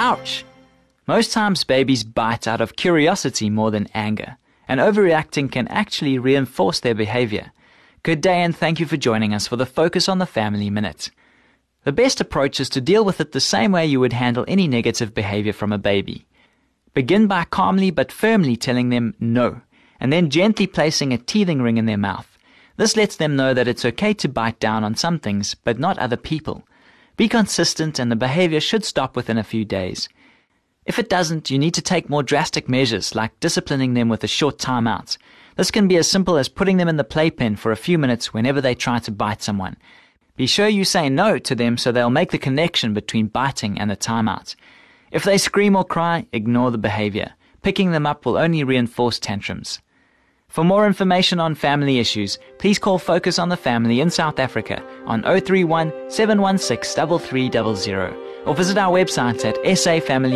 Ouch! Most times babies bite out of curiosity more than anger, and overreacting can actually reinforce their behavior. Good day and thank you for joining us for the Focus on the Family Minute. The best approach is to deal with it the same way you would handle any negative behavior from a baby. Begin by calmly but firmly telling them no, and then gently placing a teething ring in their mouth. This lets them know that it's okay to bite down on some things, but not other people. Be consistent and the behavior should stop within a few days. If it doesn't, you need to take more drastic measures like disciplining them with a short timeout. This can be as simple as putting them in the playpen for a few minutes whenever they try to bite someone. Be sure you say no to them so they'll make the connection between biting and the timeout. If they scream or cry, ignore the behavior. Picking them up will only reinforce tantrums. For more information on family issues, please call Focus on the Family in South Africa on 031 716 3300 or visit our website at safamily.co.za.